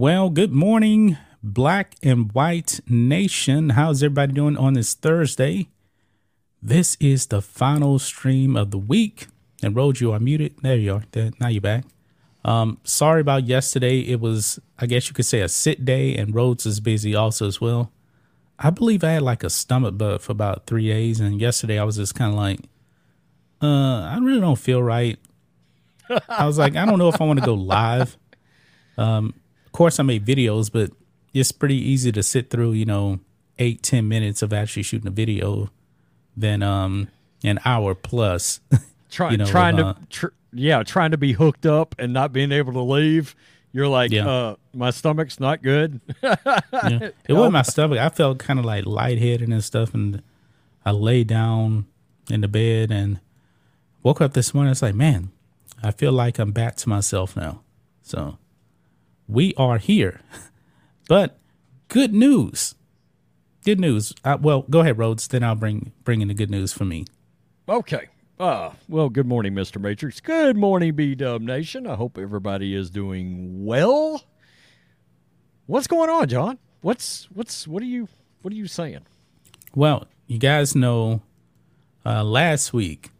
Well, good morning, Black and White Nation. How's everybody doing on this Thursday? This is the final stream of the week. And Rhodes, you are muted. There you are. There, now you're back. Um, sorry about yesterday. It was, I guess you could say, a sit day, and Rhodes is busy also as well. I believe I had like a stomach bug for about three days, and yesterday I was just kind of like, uh, I really don't feel right. I was like, I don't know if I want to go live. Um, of course, I made videos, but it's pretty easy to sit through, you know, eight ten minutes of actually shooting a video than um an hour plus. Try, you know, trying of, uh, to, tr- yeah, trying to be hooked up and not being able to leave. You're like, Yeah. uh, my stomach's not good. yeah. It wasn't my stomach. I felt kind of like lightheaded and stuff, and I lay down in the bed and woke up this morning. It's like, man, I feel like I'm back to myself now. So we are here, but good news. Good news. Uh, well, go ahead, Rhodes. Then I'll bring bring in the good news for me. Okay. Uh, well, good morning, Mr. Matrix. Good morning, B Dub Nation. I hope everybody is doing well. What's going on, John? What's what's what are you what are you saying? Well, you guys know uh, last week,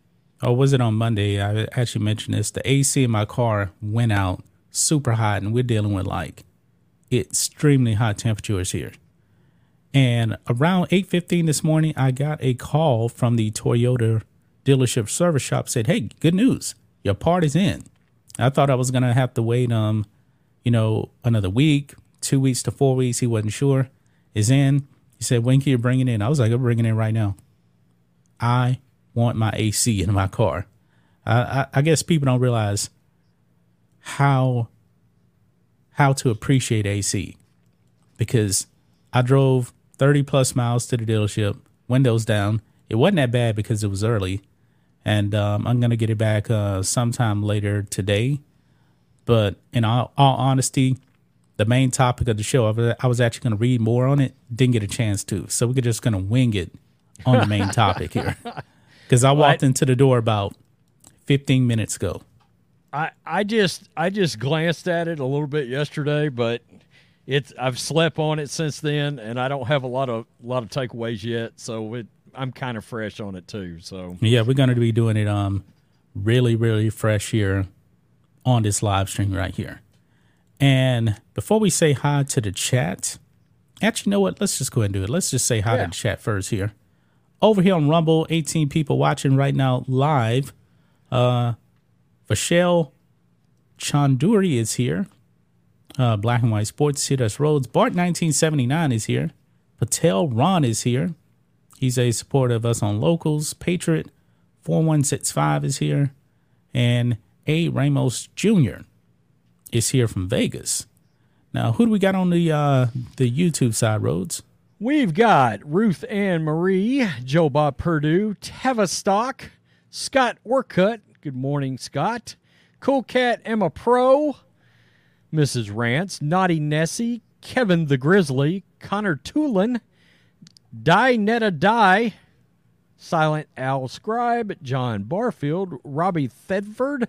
or was it on Monday? I actually mentioned this. The AC in my car went out super hot, and we're dealing with like extremely hot temperatures here. And around 8:15 this morning, I got a call from the Toyota dealership service shop. Said, "Hey, good news! Your part is in." I thought I was gonna have to wait, um, you know, another week, two weeks to four weeks. He wasn't sure. Is in. He said, "When can you bring it in?" I was like, "I'm bringing it in right now." I want my AC in my car. I, I, I guess people don't realize how how to appreciate AC because I drove 30 plus miles to the dealership, windows down. It wasn't that bad because it was early, and um, I'm gonna get it back uh, sometime later today. But in all, all honesty, the main topic of the show, I was, I was actually gonna read more on it, didn't get a chance to, so we're just gonna wing it on the main topic here because I walked into the door about 15 minutes ago. I, I just I just glanced at it a little bit yesterday, but it's I've slept on it since then, and I don't have a lot of lot of takeaways yet, so it I'm kind of fresh on it too. So Yeah, we're gonna be doing it um really, really fresh here on this live stream right here. And before we say hi to the chat, actually, you know what? Let's just go ahead and do it. Let's just say hi Yeah. to the chat first here. Over here on Rumble, 18 people watching right now live. Uh Vashel Chanduri is here. Uh, Black and White Sports here. That's Rhodes. Bart 1979 is here. Patel Ron is here. He's a supporter of us on locals. Patriot 4165 is here. And A. Ramos Jr. is here from Vegas. Now, who do we got on the uh, the YouTube side, Rhodes? we've got Ruth Ann Marie, Joe Bob Purdue, Tavistock, Scott Orcutt. Good morning, Scott. Cool Cat Emma Pro, Mrs. Rance, Naughty Nessie, Kevin the Grizzly, Connor Tulin, Die Netta Die, Silent Owl Scribe, John Barfield, Robbie Thedford,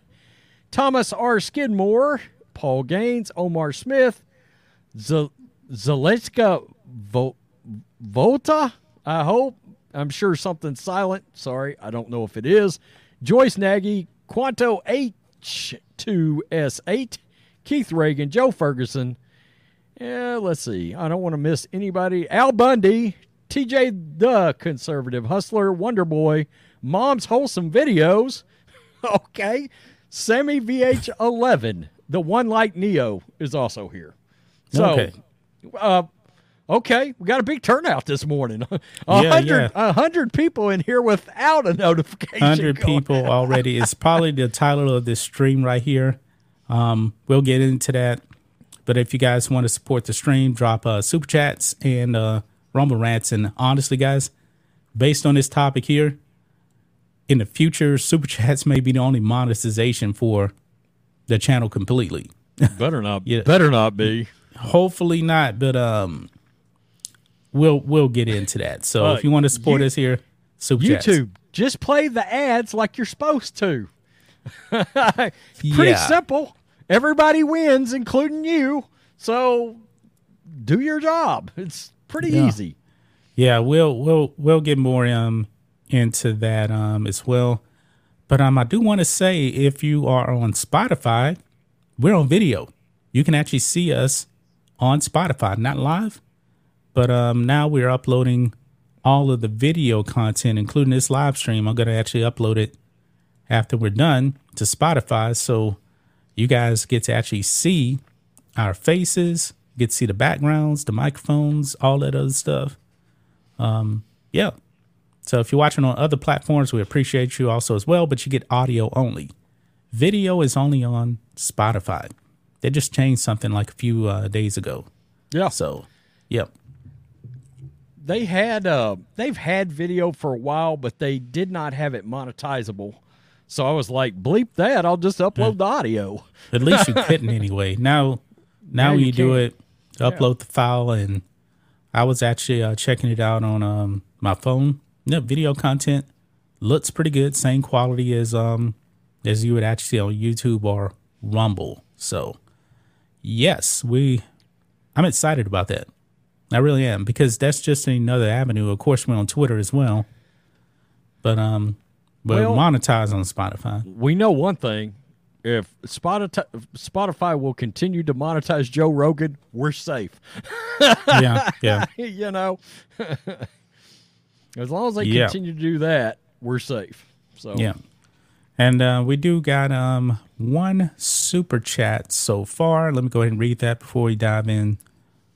Thomas R. Skidmore, Paul Gaines, Omar Smith, Z- Zaleska Vo- Volta, I hope. I'm sure something silent. Sorry, I don't know if it is. Joyce Nagy, Quanto H2S8, Keith Reagan, Joe Ferguson. Yeah, let's see. I don't want to miss anybody. Al Bundy, TJ the Conservative Hustler, Wonder Boy, Mom's Wholesome Videos. okay. Sammy VH11, the one like Neo, is also here. So, Okay. uh, Okay, we got a big turnout this morning. A Yeah, hundred, yeah. a hundred people in here without a notification. hundred people already. It's probably the title of this stream right here. Um, we'll get into that. But if you guys want to support the stream, drop uh, super chats and uh, rumble rants. And honestly, guys, based on this topic here, in the future, super chats may be the only monetization for the channel completely. Better not. Yeah. Better not be. Hopefully not, but um, we'll we'll get into that. So Uh, if you want to support you- us here, super chats. YouTube, just play the ads like you're supposed to. Pretty Yeah. simple. Everybody wins, including you. So do your job. It's pretty Yeah. easy. Yeah, we'll we'll we'll get more um into that um as well. But um I do want to say if you are on Spotify, we're on video. You can actually see us on Spotify, not live, but um now we're uploading all of the video content, including this live stream. I'm gonna actually upload it after we're done to Spotify, so you guys get to actually see our faces, get to see the backgrounds, the microphones, all that other stuff. Um, yeah. So if you're watching on other platforms, we appreciate you also as well, but you get audio only. Video is only on Spotify. They just changed something like a few uh, days ago. Yeah. So, yep. They had uh they've had video for a while, but they did not have it monetizable. So I was like, bleep that, I'll just upload the audio. At least you couldn't anyway. Now, now, Now you you, do it, upload the file, and I was actually uh, checking it out on um, my phone. Yeah, video content looks pretty good, same quality as um as you would actually on YouTube or Rumble. So, yes, we. I'm excited about that. I really am because that's just another avenue. Of course, we're on Twitter as well, but um, we're Well- monetized on Spotify. We know one thing. If Spotify, Spotify will continue to monetize Joe Rogan, we're safe. Yeah, yeah. you know, as long as they Yeah. continue to do that, we're safe. So Yeah. And uh, we do got um one super chat so far. Let me go ahead and read that before we dive in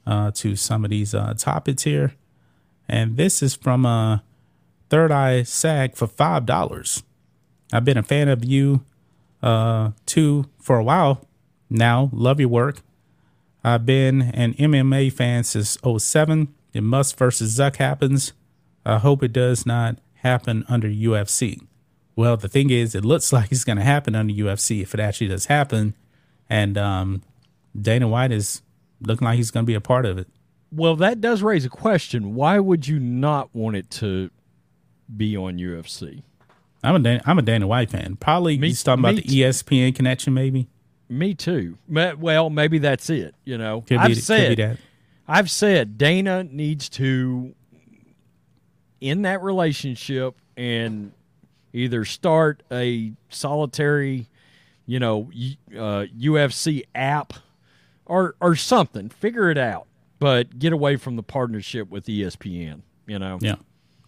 uh, to some of these uh, topics here. And this is from a Third Eye Sag for five dollars. I've been a fan of you uh, too for a while now. Love your work. I've been an MMA fan since 07. It Musk versus Zuck happens. I hope it does not happen under UFC. Well, the thing is, it looks like it's going to happen under UFC if it actually does happen. And um, Dana White is looking like he's going to be a part of it. Well, that does raise a question. Why would you not want it to be on UFC? I'm a Dana, I'm a Dana White fan. Probably Me- he's talking about the ESPN connection, maybe. Me too. Well, maybe that's it. You know, Could I've be, said could be that. I've said Dana needs to in that relationship and either start a solitary, you know, uh, UFC app or or something. Figure it out, but get away from the partnership with ESPN. You know, Yeah,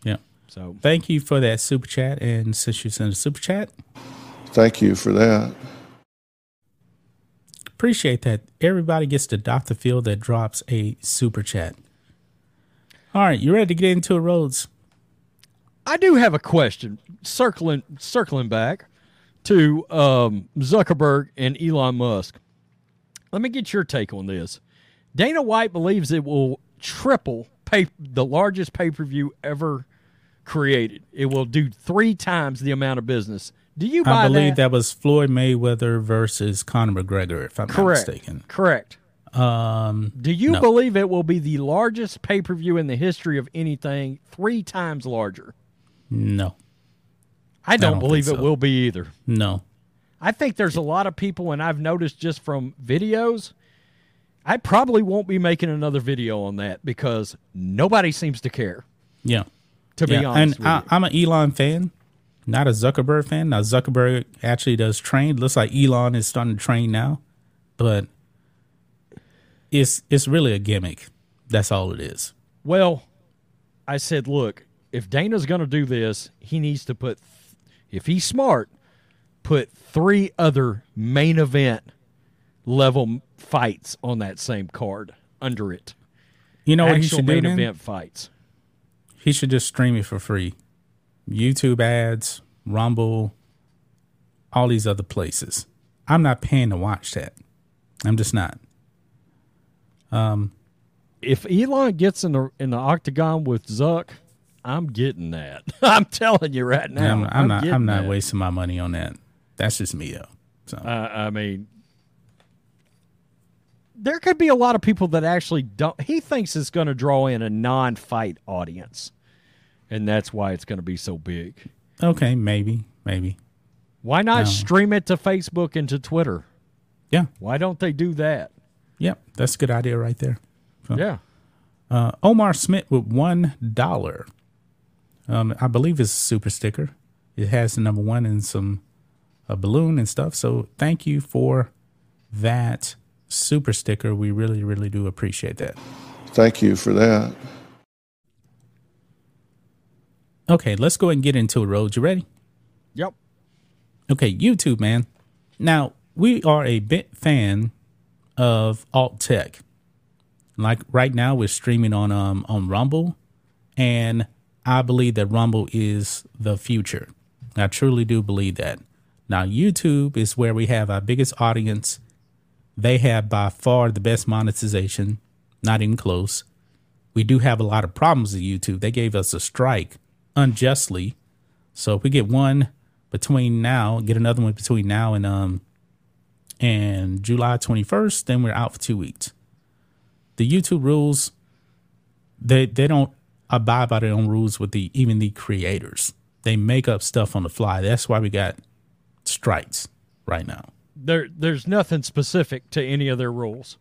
yeah. so Thank you for that super chat. And since you sent a super chat, Thank you for that. appreciate that. Everybody gets to Dr. Field that drops a super chat. All right, you ready to get into it, Rhodes? I do have a question. Circling circling back to um, Zuckerberg and Elon Musk. Let me get your take on this. Dana White believes it will triple pay, the largest pay per view ever created. It will do three times the amount of business. Do you I believe that? that was Floyd Mayweather versus Conor McGregor, if I'm Correct. not mistaken. Correct. Um, Do you No. believe it will be the largest pay per view in the history of anything, three times larger? no, I don't, don't believe it so. will be either. no. I think there's a lot of people, and I've noticed just from videos, I probably won't be making another video on that because nobody seems to care. Yeah. To yeah. be honest, and with I. I'm an Elon fan, not a Zuckerberg fan. Now Zuckerberg actually does train. Looks like Elon is starting to train now, but it's it's really a gimmick. That's all it is. well, I said, look, if Dana's going to do this, he needs to put, if he's smart, put three other main event level fights on that same card under it. You know what he actual should do main event fights. He should just stream it for free. YouTube ads, Rumble, all these other places. I'm not paying to watch that. I'm just not. Um, If Elon gets in the in the octagon with Zuck, I'm getting that. I'm telling you right now. I'm, I'm not. I'm not that. wasting my money on that. That's just me though. So Uh, I mean, there could be a lot of people that actually don't. He thinks it's going to draw in a non-fight audience, and that's why it's going to be so big. okay, maybe, maybe. Why not No. stream it to Facebook and to Twitter? Yeah, Why don't they do that? yep. That's a good idea right there. Yeah. Uh, Omar Smith with one dollar. Um, I believe it's a super sticker. It has the number one and some a balloon and stuff. So thank you for that super sticker. We really, really do appreciate that. Thank you for that. Okay, let's go ahead and get into it, Rhodes. You ready? Yep. Okay, YouTube, man. Now, we are a bit fan of alt tech. Like right now, we're streaming on um on Rumble, and I believe that Rumble is the future. I truly do believe that. Now, YouTube is where we have our biggest audience. They have by far the best monetization, not even close. We do have a lot of problems with YouTube. They gave us a strike unjustly. So if we get one between now, get another one between now and um and July 21st, then we're out for 2 weeks. The YouTube rules they they don't abide by their own rules with the even the creators. They make up stuff on the fly. That's why we got strikes right now. There, there's nothing specific to any of their rules.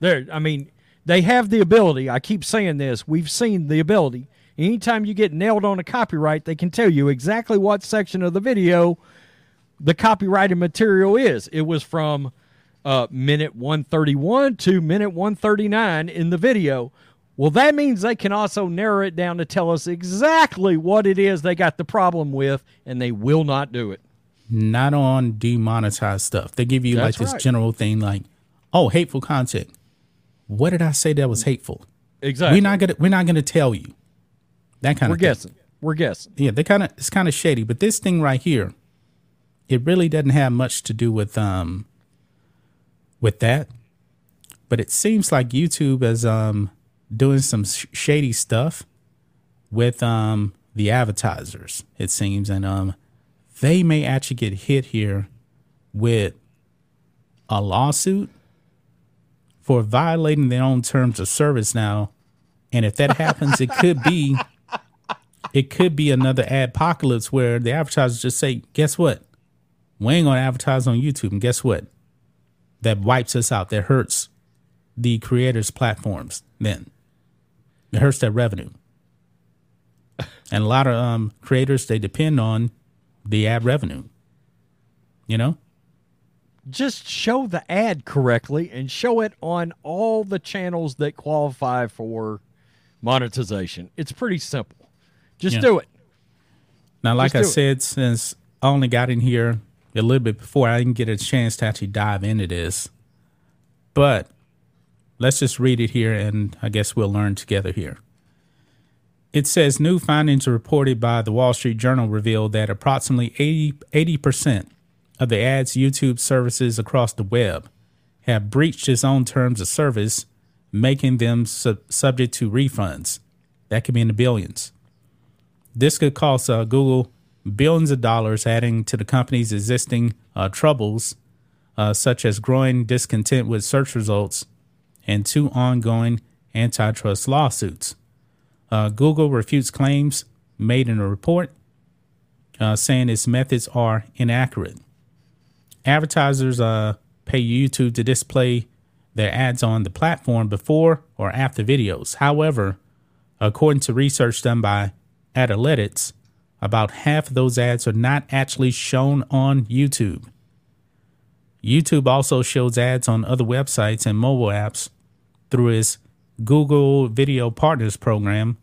There, I mean, they have the ability. I keep saying this. We've seen the ability. Anytime you get nailed on a copyright, they can tell you exactly what section of the video the copyrighted material is. It was from uh, minute 131 to minute 139 in the video. Well, that means they can also narrow it down to tell us exactly what it is they got the problem with, and they will not do it. Not on demonetized stuff. They give you That's like this right. general thing like, "Oh, hateful content." What did I say that was hateful? Exactly. We're not gonna we're not gonna tell you. That kind of We're thing. guessing. We're guessing. yeah, they kind of it's kind of shady. But this thing right here, it really doesn't have much to do with um with that. But it seems like YouTube is um doing some sh- shady stuff with um the advertisers. It seems, and um they may actually get hit here with a lawsuit for violating their own terms of service now. And if that happens, it could be it could be another adpocalypse where the advertisers just say, guess what? We ain't gonna advertise on YouTube. And guess what? That wipes us out. That hurts the creators' platforms then. It hurts their revenue. And a lot of um, creators they depend on the ad revenue. You know? Just show the ad correctly and show it on all the channels that qualify for monetization. It's pretty simple. Just Yeah. do it. Now, like Just I do it. said, since I only got in here a little bit before, I didn't get a chance to actually dive into this. But let's just read it here, and I guess we'll learn together here. It says new findings reported by the Wall Street Journal revealed that approximately 80 percent of the ads YouTube services across the web have breached its own terms of service, making them sub- subject to refunds. That could be in the billions. This could cost uh, Google billions of dollars, adding to the company's existing uh, troubles, uh, such as growing discontent with search results and two ongoing antitrust lawsuits. Uh, Google refutes claims made in a report, uh, saying its methods are inaccurate. Advertisers uh, pay YouTube to display their ads on the platform before or after videos. However, according to research done by Adalytics, about half of those ads are not actually shown on YouTube. YouTube also shows ads on other websites and mobile apps through its Google Video Partners program.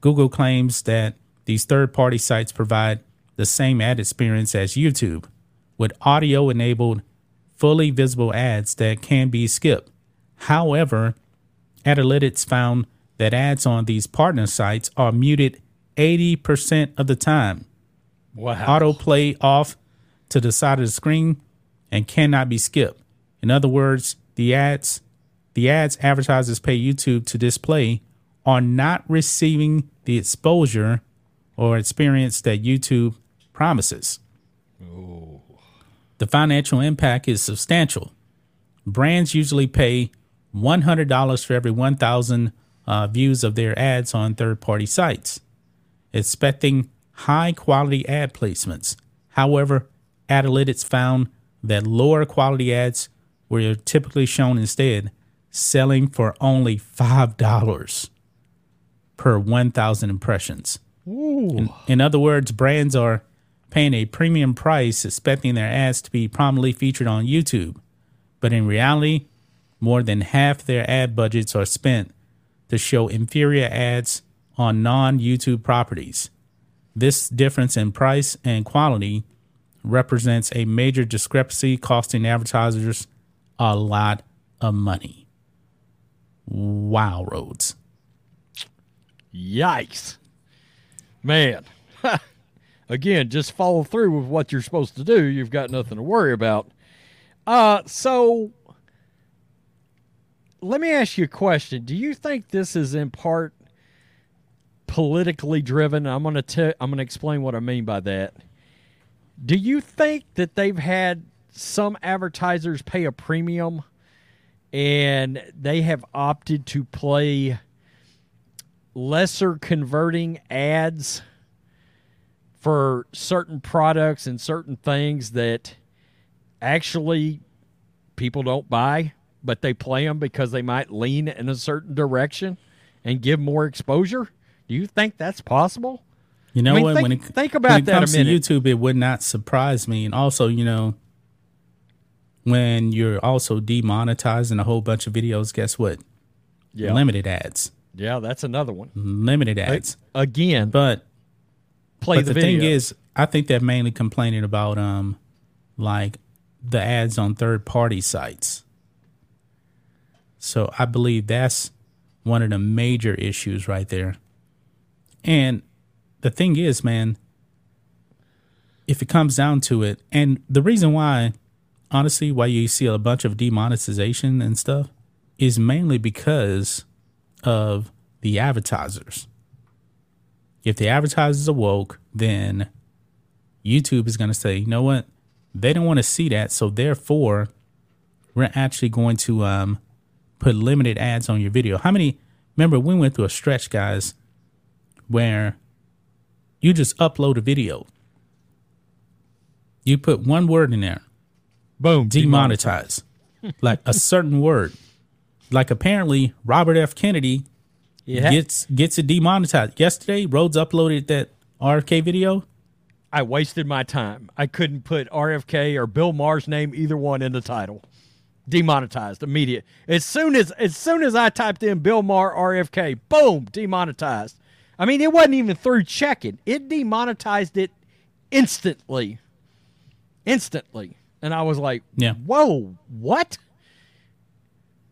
Google claims that these third party sites provide the same ad experience as YouTube with audio enabled, fully visible ads that can be skipped. However, Adalytics found that ads on these partner sites are muted 80% of the time. Wow. Autoplay off to the side of the screen and cannot be skipped. In other words, the ads the ads advertisers pay YouTube to display are not receiving the exposure or experience that YouTube promises. The financial impact is substantial. Brands usually pay $100 for every 1,000 uh, views of their ads on third party sites, expecting high quality ad placements. However, Adalytics found that lower quality ads were typically shown instead, selling for only $5 per 1,000 impressions. In, in other words, brands are paying a premium price expecting their ads to be prominently featured on YouTube. But in reality, more than half their ad budgets are spent to show inferior ads on non YouTube properties. This difference in price and quality represents a major discrepancy costing advertisers a lot of money. Wow, Rhodes. Yikes. Man. Again, just follow through with what you're supposed to do. You've got nothing to worry about. Uh so let me ask you a question. Do you think this is in part politically driven? I'm going to tell I'm going to explain what I mean by that. Do you think that they've had some advertisers pay a premium and they have opted to play lesser converting ads for certain products and certain things that actually people don't buy, but they play them because they might lean in a certain direction and give more exposure? Do you think that's possible? You know I mean, what? think- when it, think about when it that a comes minute. to YouTube, it would not surprise me. And also, you know, when you're also demonetizing a whole bunch of videos, guess what? Yeah. Limited ads. Yeah, that's another one. Limited ads. Again, But play but the, the, thing is, I think they're mainly complaining about um like the ads on third party sites. So I believe that's one of the major issues right there. And the thing is, man, if it comes down to it, and the reason why, honestly, why you see a bunch of demonetization and stuff is mainly because of the advertisers. If the advertisers are woke, then YouTube is going to say, you know what? They don't want to see that. So therefore, we're actually going to um, put limited ads on your video. How many? Remember, we went through a stretch, guys, where you just upload a video. You put one word in there, boom, demonetize, like a certain word. Like apparently Robert F. Kennedy Yeah. gets gets it demonetized. Yesterday, Rhodes uploaded that RFK video. I wasted my time. I couldn't put RFK or Bill Maher's name either one in the title. Demonetized immediate. As soon as as soon as I typed in Bill Maher RFK, boom, demonetized. I mean, it wasn't even through checking. It demonetized it instantly. Instantly. And I was like, Yeah. "Whoa, what?"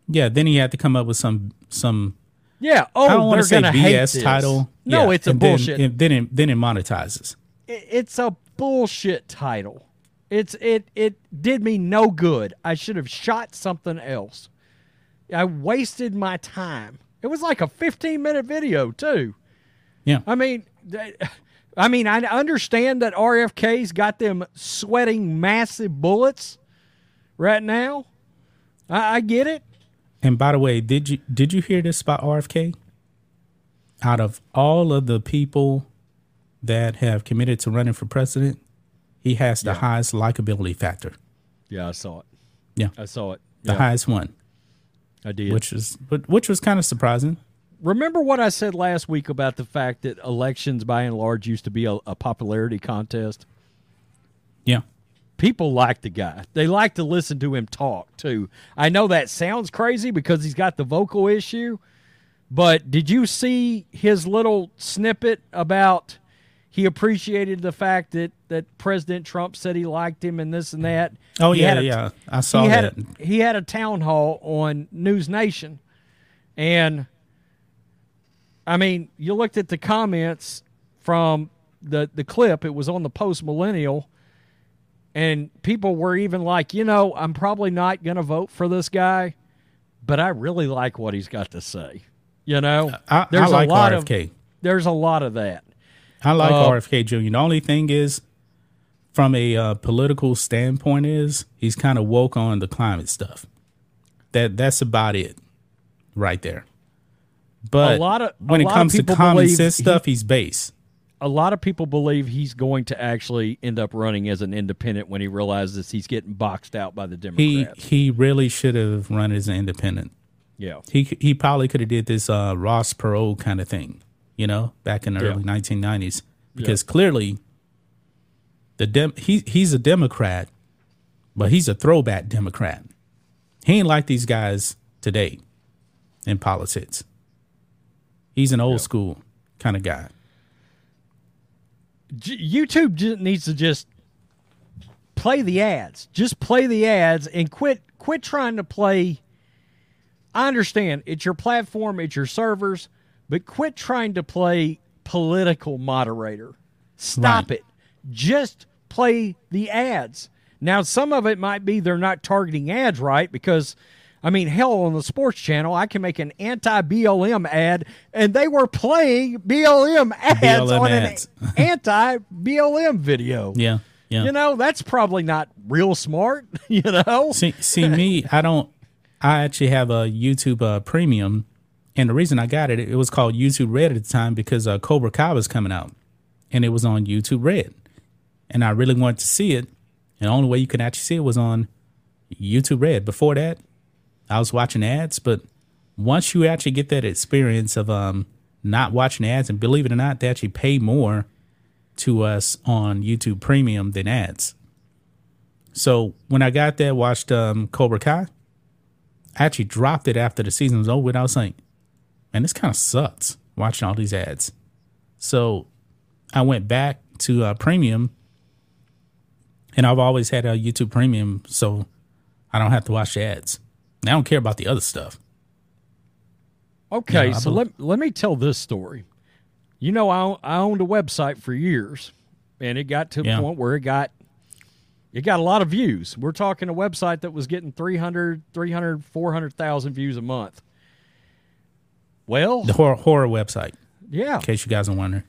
Yeah, then he had to come up with some some Yeah. Oh, I don't want to say BS this. title. No, Yeah, it's a and then- bullshit. and then it, then it monetizes. it- it's a bullshit title. It's it it did me no good. I should have shot something else. I wasted my time. It was like a 15 minute video too. Yeah, I mean, I mean, I understand that RFK's got them sweating massive bullets right now. I, I get it. And by the way, did you did you hear this about RFK? Out of all of the people that have committed to running for president, he has the highest likability factor. Yeah, I saw it. Yeah, I saw it. the Yeah, highest one, I did. which is but which was kind of surprising. Remember what I said last week about the fact that elections, by and large, used to be a, a popularity contest. Yeah, people like the guy. They like to listen to him talk too. I know that sounds crazy because he's got the vocal issue, but did you see his little snippet about he appreciated the fact that that President Trump said he liked him and this and that? Oh He yeah, a- yeah. I saw he that. had a, he had a town hall on News Nation, And I mean, you looked at the comments from the the clip. It was on the post millennial, and people were even like, you know, I'm probably not going to vote for this guy, but I really like what he's got to say. You know, I, I like RFK. Of, there's a lot of that. I like uh, RFK Jr. The only thing is, from a uh, political standpoint, is he's kind of woke on the climate stuff. That that's about it, right there. But a lot of, when it comes to common sense he, stuff, he's base. A lot of people believe he's going to actually end up running as an independent when he realizes he's getting boxed out by the Democrats. He he really should have run as an independent. Yeah, he he probably could have did this uh, Ross Perot kind of thing, you know, back in the yeah. early 1990s, because yeah. clearly the dem he he's a Democrat, but he's a throwback Democrat. He ain't like these guys today in politics. He's an old yeah. school kind of guy. YouTube needs to just play the ads. Just play the ads and quit quit trying to play I understand it's your platform, it's your servers, but quit trying to play political moderator. Stop right. it. Just play the ads. Now some of it might be they're not targeting ads right because I mean, hell, on the sports channel, I can make an anti BLM ad, and they were playing BLM ads BLM on ads. an anti BLM video. Yeah. Yeah. You know, that's probably not real smart, you know? See, see me, I don't, I actually have a YouTube uh, premium. And the reason I got it, it was called YouTube Red at the time because uh, Cobra Kai was coming out and it was on YouTube Red. And I really wanted to see it. And the only way you could actually see it was on YouTube Red. Before that, I was watching ads, but once you actually get that experience of um, not watching ads, and believe it or not, they actually pay more to us on YouTube Premium than ads. So when I got there, watched um, Cobra Kai, I actually dropped it after the season was over. And I was like, man, this kind of sucks watching all these ads. So I went back to uh, Premium, and I've always had a YouTube Premium, so I don't have to watch ads. I don't care about the other stuff. Okay, so let let me tell this story. You know, I I owned a website for years, and it got to yeah. a point where it got it got a lot of views. We're talking a website that was getting 300, 300, 400,000 views a month. Well, the horror, horror website. Yeah. In case you guys are wondering.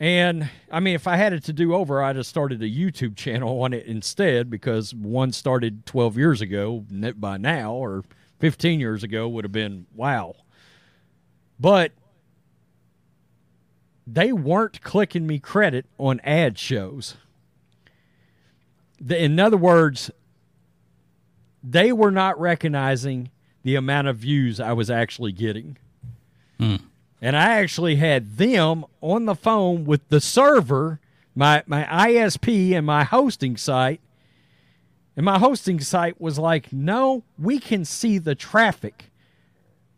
And I mean, if I had it to do over, I'd have started a YouTube channel on it instead because one started 12 years ago by now, or 15 years ago would have been wow. But they weren't clicking me credit on ad shows. in other words, they were not recognizing the amount of views I was actually getting. Hmm and I actually had them on the phone with the server, my my ISP and my hosting site. And my hosting site was like, "No, we can see the traffic."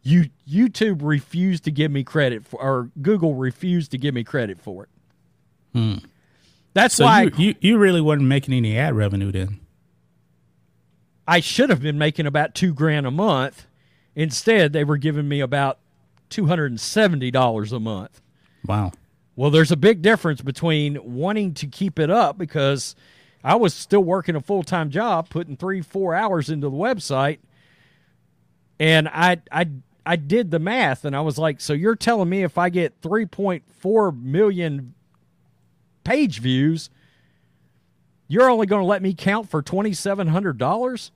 You YouTube refused to give me credit for, or Google refused to give me credit for it. Hmm. That's so why you, you you really wasn't making any ad revenue then. I should have been making about two grand a month. Instead, they were giving me about $270 a month. Wow. Well, there's a big difference between wanting to keep it up because I was still working a full time job, putting three, four hours into the website. And I, I, I did the math and I was like, so you're telling me if I get 3.4 million page views, you're only going to let me count for $2,700?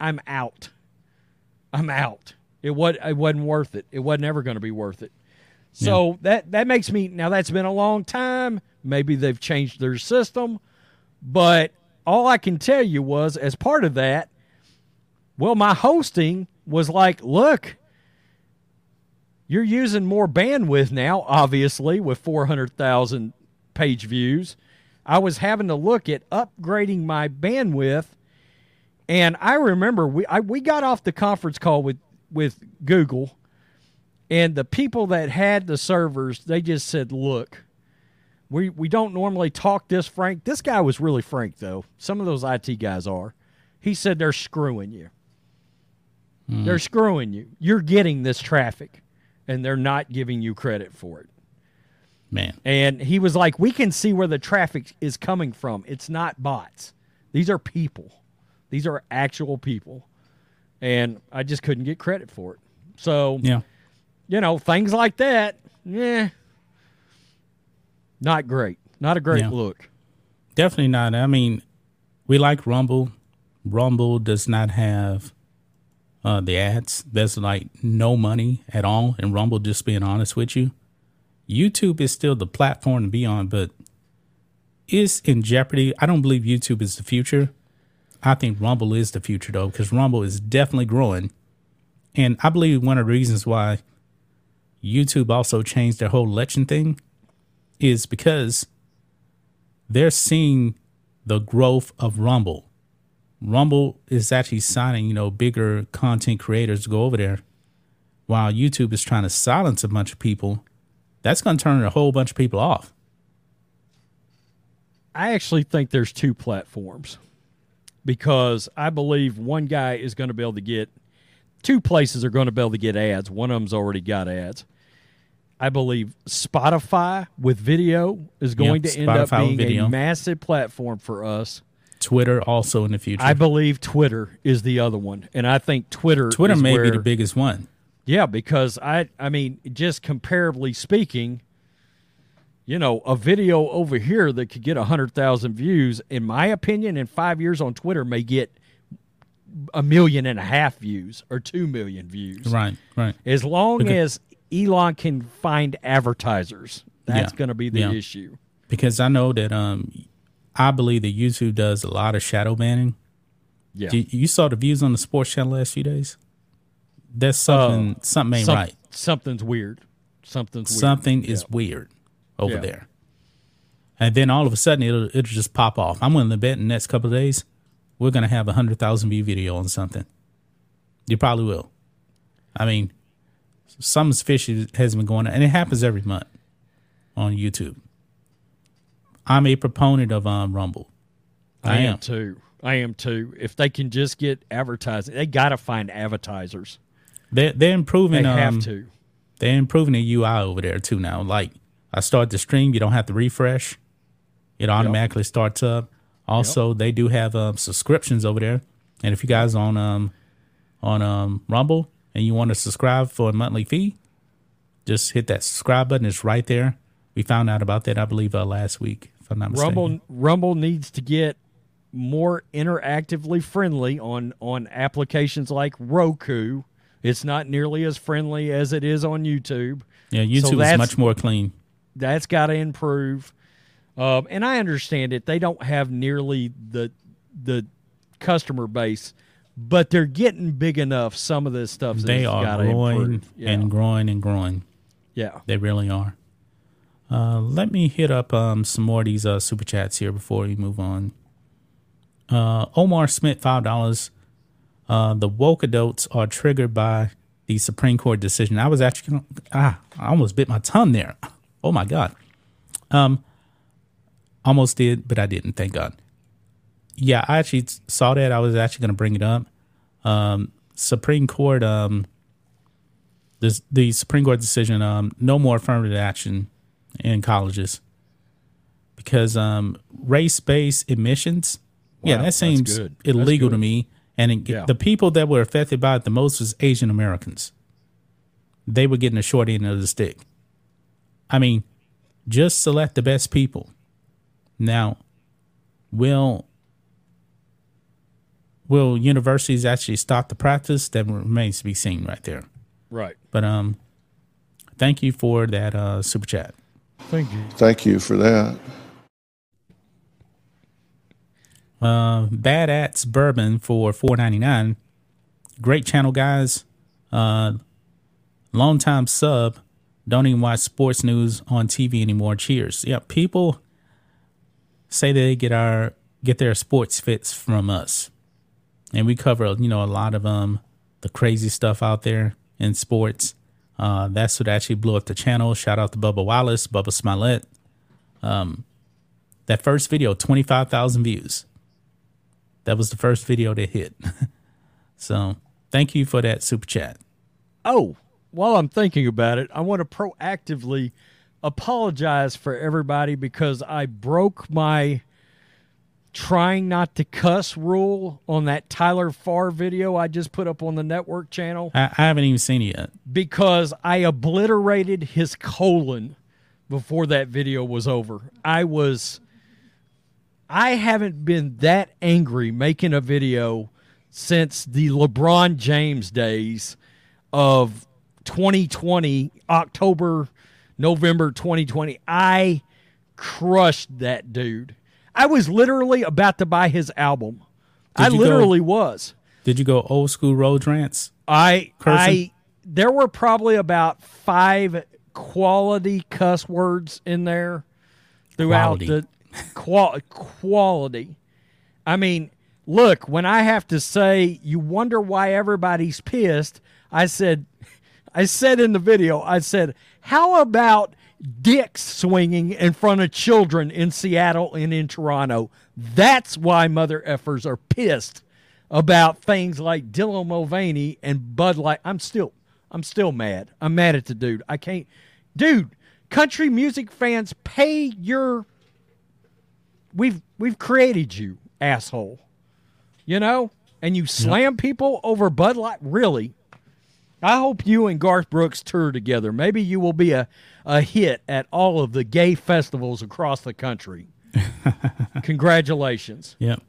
I'm out. I'm out. It was it wasn't worth it. It wasn't ever going to be worth it. So yeah. that that makes me now that's been a long time. Maybe they've changed their system, but all I can tell you was as part of that, well, my hosting was like, look, you're using more bandwidth now, obviously, with 400,000 page views. I was having to look at upgrading my bandwidth. And I remember we I, we got off the conference call with with Google, and the people that had the servers, they just said, "Look, we we don't normally talk this frank. This guy was really frank, though. Some of those IT guys are. He said they're screwing you. Mm. They're screwing you. You're getting this traffic. and they're not giving you credit for it. Man. And he was like, "We can see where the traffic is coming from. It's not bots. These are people. These are actual people." And I just couldn't get credit for it. So, Yeah. you know, things like that, yeah, not great. Not a great Yeah. look. Definitely not. I mean, we like Rumble. Rumble does not have uh, the ads. There's like no money at all in Rumble, just being honest with you. YouTube is still the platform to be on, but is in jeopardy. I don't believe YouTube is the future. I think Rumble is the future though, because Rumble is definitely growing. And I believe one of the reasons why YouTube also changed their whole election thing is because they're seeing the growth of Rumble. Rumble is actually signing, you know, bigger content creators to go over there, while YouTube is trying to silence a bunch of people. That's going to turn a whole bunch of people off. I actually think there's two platforms because I believe one guy is going to be able to get two places are going to be able to get ads. One of them's already got ads. I believe Spotify with video is going Yeah, to end up Spotify with being a massive platform for us. Twitter also in the future. I believe Twitter is the other one, and I think Twitter Twitter is may be the biggest one. Yeah, because I I mean, just comparably speaking, you know, a video over here that could get 100,000 views, in my opinion, in 5 years on Twitter may get a million and a half views or 2 million views. Right, right. As long as Elon can find advertisers, that's Yeah, going to be the yeah. issue. Because I know that um, I believe that YouTube does a lot of shadow banning. Yeah. You, you saw the views on the sports channel last few days. That's something. something ain't Some- right. Something's weird. Something's weird. Something is Yeah. weird over Yeah. there. And then all of a sudden it'll it'll just pop off. I'm willing to bet in the next couple of days we're gonna have a hundred thousand view video on something. You probably will. I mean, something's fishy has been going on, and it happens every month on YouTube. I'm a proponent of um, Rumble. I, am too. I am too. If they can just get advertising, they got to find advertisers. They're they're improving. They have um, to. They're improving the UI over there too now. Like I start the stream, you don't have to refresh. It automatically starts up. Also, they do have um, subscriptions over there. And if you guys on um on um Rumble and you want to subscribe for a monthly fee, just hit that subscribe button. It's right there. We found out about that, I believe, uh, last week. If I'm not mistaken. Rumble Rumble needs to get more interactively friendly on on applications like Roku. It's not nearly as friendly as it is on YouTube. Yeah, YouTube is much more clean. That's got to improve. Um, and I understand it; they don't have nearly the the customer base, but they're getting big enough. Some of this stuff They are growing. Yeah. and growing and growing. yeah. They really are. Uh, let me hit up um, some more of these uh, super chats here before we move on. Uh, Omar Smith, five dollars. Uh, the woke adults are triggered by the Supreme Court decision. I was actually ah, I almost bit my tongue there. Oh my god. Um, almost did, but I didn't. Thank God. Yeah, I actually saw that. I was actually going to bring it up. Um, Supreme Court. Um, this, the Supreme Court decision, um, no more affirmative action in colleges because um, race-based admissions, yeah, that seems illegal to me. And it, Yeah. the people that were affected by it the most was Asian Americans. They were getting the short end of the stick. I mean, just select the best people. Now, will will universities actually stop the practice? That remains to be seen right there. Right. But um, thank you for that uh, super chat. Thank you. Thank you for that. Uh, Bad Ats Bourbon for four ninety nine. Great channel, guys. Uh, long time sub. Don't even watch sports news on TV anymore. Cheers. Yeah, people say they get our get their sports fits from us, and we cover you know a lot of um the crazy stuff out there in sports. Uh, that's what actually blew up the channel. Shout out to Bubba Wallace, Bubba Smollett. Um, that first video, twenty five thousand views. That was the first video that hit. so thank you for that super chat. Oh, while I'm thinking about it, I want to proactively apologize for everybody because I broke my trying not to cuss rule on that Tyler Farr video I just put up on the network channel I, I haven't even seen it yet. because I obliterated his colon before that video was over. I was I haven't been that angry making a video since the LeBron James days of 2020, October, November 2020. I crushed that dude. I was literally about to buy his album. I Did go- literally was. Did you go old school road rants? I Cursing? I there were probably about five quality cuss words in there throughout Quality. the qual- quality. I mean, look, when I have to say you wonder why everybody's pissed, I said I said in the video, I said, "How about dicks swinging in front of children in Seattle and in Toronto? That's why mother effers are pissed about things like Dylan Mulvaney and Bud Light. I'm still, I'm still mad. I'm mad at the dude. I can't, dude. Country music fans, pay your. We've we've created you, asshole. You know, and you slam people over Bud Light. Really, I hope you and Garth Brooks tour together. Maybe you will be a, a hit at all of the gay festivals across the country. Congratulations. Yep.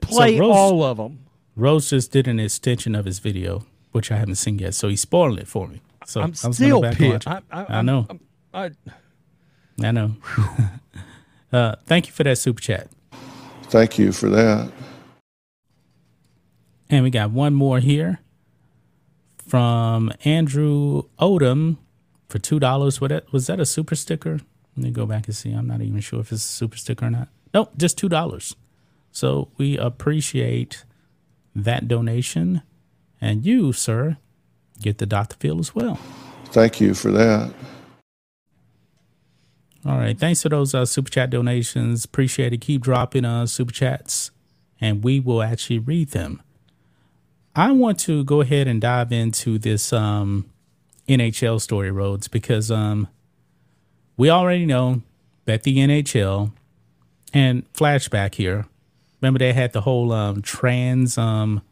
Play Rose- all of them. Rose just did an extension of his video, which I haven't seen yet, so he's spoiling it for me. So I'm I was gonna still back and pissed. watch it. I, I, I know. I'm- I, I know. uh, thank you for that super chat. Thank you for that. And we got one more here from Andrew Odom for two dollars. What that was that a super sticker? Let me go back and see. I'm not even sure if it's a super sticker or not. Nope, just two dollars. So we appreciate that donation, and you, sir, get the Dr. Phil as well. Thank you for that. All right, thanks for those uh, super chat donations. Appreciate it. Keep dropping uh, super chats, and we will actually read them. I want to go ahead and dive into this um, NHL story, Rhodes, because um, we already know that the NHL and flashback here. Remember they had the whole um, trans um,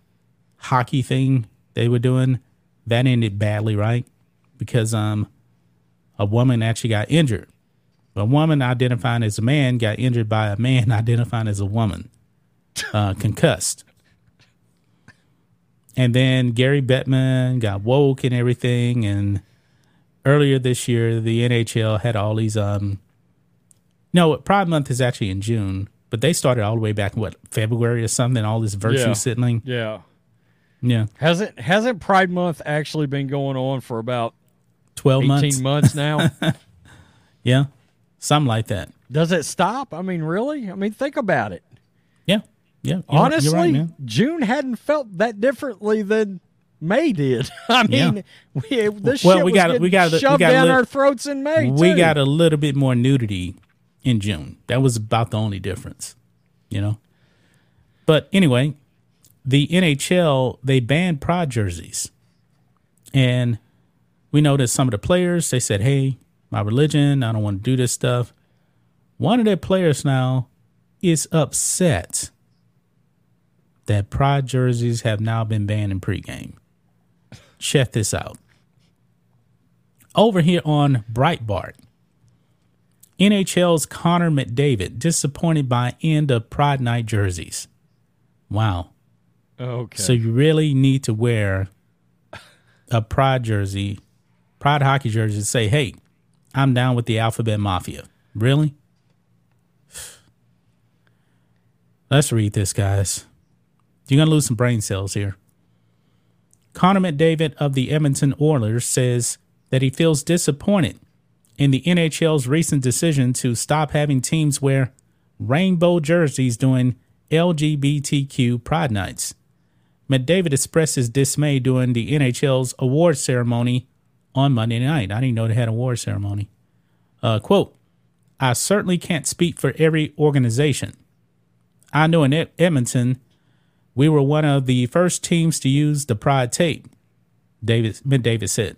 hockey thing they were doing. That ended badly, right? Because um, a woman actually got injured. A woman identifying as a man got injured by a man identifying as a woman, uh, concussed. And then Gary Bettman got woke and everything. And earlier this year, the NHL had all these. Um, no, Pride Month is actually in June, but they started all the way back in what February or something. All this virtue Yeah. signaling. yeah. Yeah, Hasn't hasn't Pride Month actually been going on for about twelve eighteen months. months now? Yeah, something like that. Does it stop? I mean, really? I mean, think about it. Yeah, yeah. Honestly, right. June hadn't felt that differently than May did. I mean, we, this Well, shit we was got- we got- we shoved got down our throats in May. we too. got a little bit more nudity in June. That was about the only difference, you know. But anyway, the NHL they banned pride jerseys, and we noticed some of the players they said, "Hey, my religion, I don't want to do this stuff." One of their players now is upset that pride jerseys have now been banned in pregame. Check this out. Over here on Breitbart, NHL's Connor McDavid disappointed by end of Pride Night jerseys. Wow. okay. So you really need to wear a Pride jersey, Pride hockey jersey, to say, hey, I'm down with the Alphabet Mafia. Really? Let's read this, guys. You're going to lose some brain cells here. Connor McDavid of the Edmonton Oilers says that he feels disappointed in the NHL's recent decision to stop having teams wear rainbow jerseys during LGBTQ Pride Nights. McDavid expressed his dismay during the NHL's award ceremony on Monday night. I didn't know they had an award ceremony. Uh, quote, I certainly can't speak for every organization. I know in Edmonton, we were one of the first teams to use the Pride tape, David, McDavid said.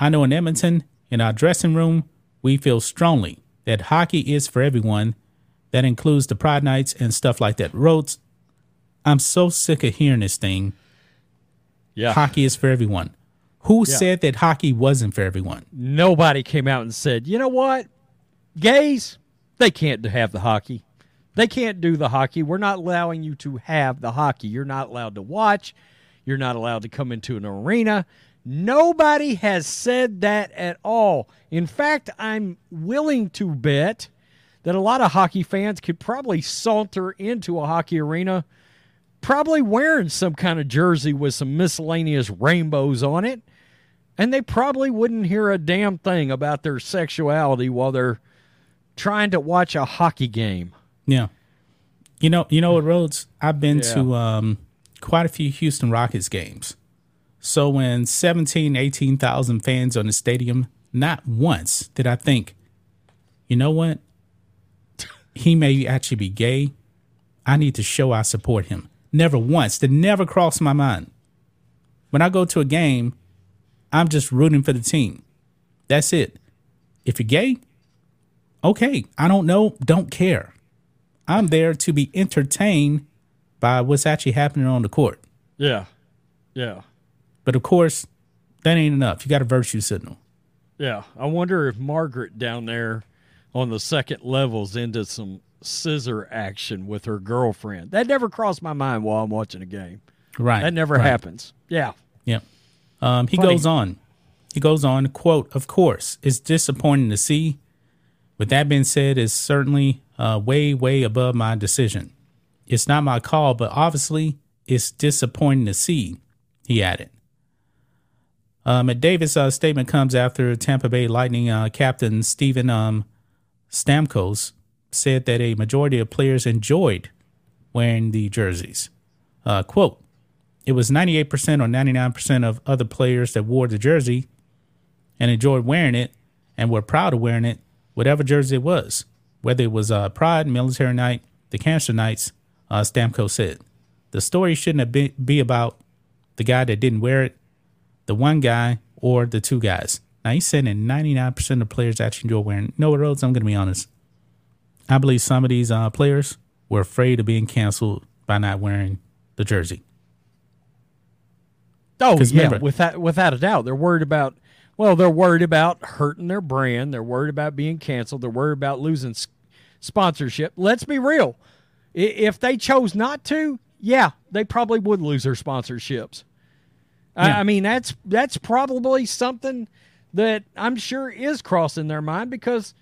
I know in Edmonton, in our dressing room, we feel strongly that hockey is for everyone. That includes the Pride Nights and stuff like that. Rhodes, I'm so sick of hearing this thing. Yeah. Hockey is for everyone. Who Yeah. said that hockey wasn't for everyone? Nobody came out and said, you know what? Gays, they can't have the hockey. They can't do the hockey. We're not allowing you to have the hockey. You're not allowed to watch. You're not allowed to come into an arena. Nobody has said that at all. In fact, I'm willing to bet that a lot of hockey fans could probably saunter into a hockey arena probably wearing some kind of jersey with some miscellaneous rainbows on it and they probably wouldn't hear a damn thing about their sexuality while they're trying to watch a hockey game. Yeah. You know, you know what, Rhodes? I've been Yeah. to um, quite a few Houston Rockets games. So when 17, 18,000 fans on the stadium, not once did I think, you know what? He may actually be gay. I need to show I support him. Never once. That never crossed my mind. When I go to a game, I'm just rooting for the team. That's it. If you're gay, okay. I don't know, don't care. I'm there to be entertained by what's actually happening on the court. Yeah. Yeah. But of course, that ain't enough. You got a virtue signal. Yeah. I wonder if Margaret down there on the second level's into some scissor action with her girlfriend. That never crossed my mind while I'm watching a game. Right. That never right. happens. Yeah. Yeah. Um, he Funny. goes on. He goes on, quote, of course, it's disappointing to see. With that being said, it's certainly uh, way, way above my decision. It's not my call, but obviously it's disappointing to see, he added. Um, McDavid's uh, statement comes after Tampa Bay Lightning uh, captain Steven um, Stamkos said that a majority of players enjoyed wearing the jerseys. Uh, quote, it was 98% or 99% of other players that wore the jersey and enjoyed wearing it and were proud of wearing it, whatever jersey it was, whether it was uh, Pride, Military Night, the Cancer Nights, uh, Stamkos said. The story shouldn't have been, be about the guy that didn't wear it, the one guy, or the two guys. Now, he's saying that 99% of players actually enjoy wearing. No, Rhodes, I'm going to be honest. I believe some of these uh, players were afraid of being canceled by not wearing the jersey. Oh yeah, remember- without without a doubt, they're worried about. Well, they're worried about hurting their brand. They're worried about being canceled. They're worried about losing sponsorship. Let's be real. If they chose not to, yeah, they probably would lose their sponsorships. I- Yeah. I mean, that's that's probably something that I'm sure is crossing their mind because,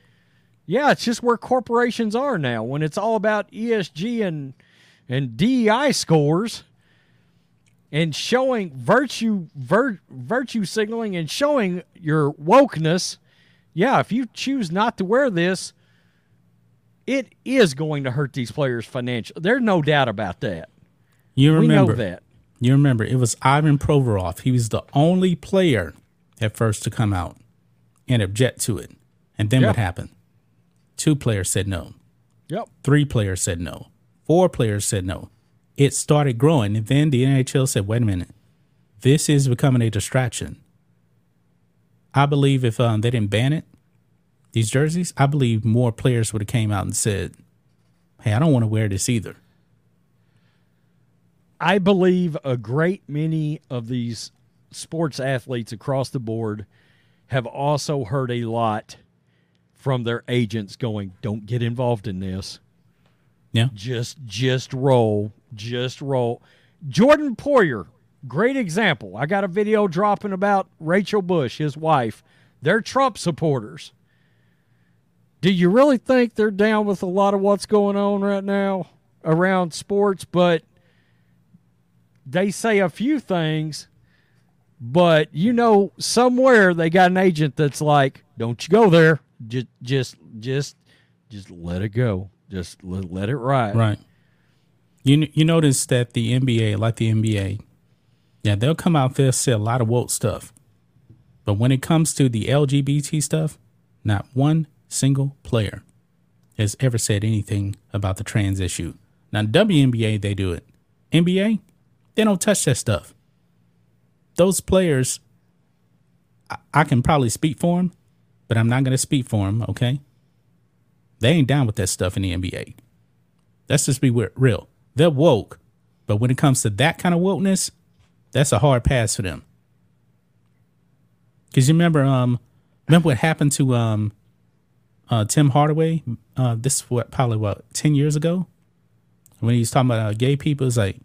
yeah, it's just where corporations are now. When it's all about ESG and and DEI scores and showing virtue vir, virtue signaling and showing your wokeness yeah if you choose not to wear this it is going to hurt these players financially there's no doubt about that You we remember know that You remember it was Ivan Provorov. He was the only player at first to come out and object to it. And then what happened? Two players said no. yep Three players said no. Four players said no. It started growing, and then the NHL said, "Wait a minute, this is becoming a distraction." I believe if um, they didn't ban it, these jerseys, I believe more players would have came out and said, "Hey, I don't want to wear this either." I believe a great many of these sports athletes across the board have also heard a lot from their agents going, "Don't get involved in this. Yeah, Just just roll, just roll." Jordan Poyer, great example. I got a video dropping about Rachel Bush, his wife. They're Trump supporters. Do you really think they're down with a lot of what's going on right now around sports? But they say a few things, but you know, somewhere they got an agent that's like, "Don't you go there. Just, just, just, just let it go. Just let, let it ride." Right. You you notice that the NBA, like the NBA, yeah, they'll come out there say a lot of woke stuff, but when it comes to the LGBT stuff, not one single player has ever said anything about the trans issue. Now WNBA they do it. NBA, they don't touch that stuff. Those players I, I can probably speak for him, but I'm not going to speak for him. Okay, they ain't down with that stuff in the NBA. Let's just be real. They're woke, but when it comes to that kind of wokeness, that's a hard pass for them. Because you remember, um, remember what happened to um, uh, Tim Hardaway? Uh, this what probably what ten years ago, when he's talking about uh, gay people. It's like,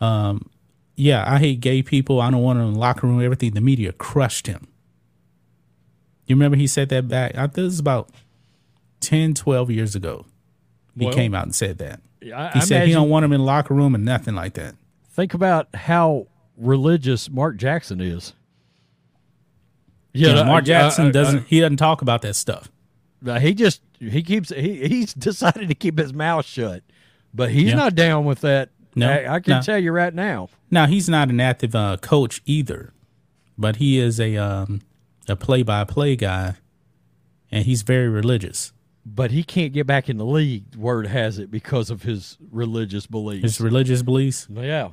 um, yeah, I hate gay people. I don't want them in the locker room. Everything. The media crushed him. You remember he said that back? I think it was about 10, 12 years ago. He well, came out and said that. I, he I said he don't want him in the locker room and nothing like that. Think about how religious Mark Jackson is. Yeah, yeah Mark Jackson uh, doesn't. Uh, he doesn't talk about that stuff. He just he keeps he he's decided to keep his mouth shut, but he's yeah. not down with that. No, I, I can no. tell you right now. Now he's not an active uh, coach either, but he is a um, a play by play guy, and he's very religious but he can't get back in the league. Word has it because of his religious beliefs. His religious beliefs. Yeah.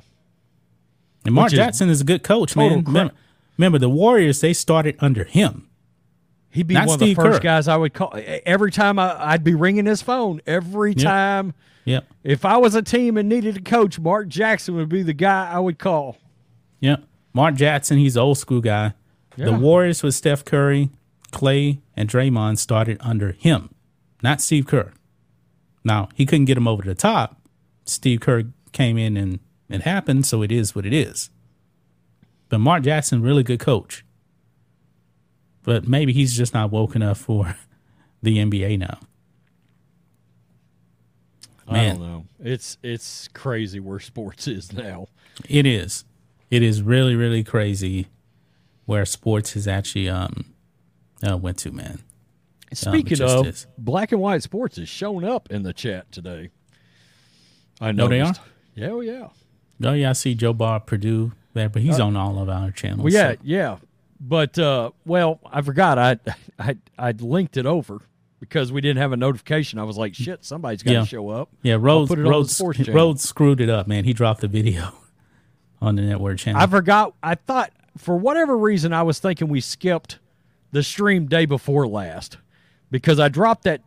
And Mark Jackson is a good coach, man. Remember, remember, the Warriors? They started under him. He'd be Not one Steve of the first Kerr. guys I would call. Every time I, would be ringing his phone. Every yep. time. Yep. If I was a team and needed a coach, Mark Jackson would be the guy I would call. Yeah, Mark Jackson, he's old school guy. Yeah. The Warriors with Steph Curry, Clay, and Draymond started under him not Steve Kerr. Now, he couldn't get him over the top. Steve Kerr came in and it happened, so it is what it is. But Mark Jackson, really good coach. But maybe he's just not woke enough for the NBA now. Man. I don't know. It's it's crazy where sports is now. It is. It is really really crazy where sports has actually um uh, went to man. Speaking of is. black and white sports, is showing up in the chat today. I know oh, they are. Yeah, oh yeah. Oh yeah, I see Joe Bob Purdue there, but he's uh, on all of our channels. Well, yeah, so. yeah. But uh, well, I forgot. I I I linked it over because we didn't have a notification. I was like, shit, somebody's got to yeah. show up. Yeah, Rhodes Rhodes, Rhodes screwed it up, man. He dropped the video on the network channel. I forgot. I thought for whatever reason I was thinking we skipped the stream day before last because I dropped that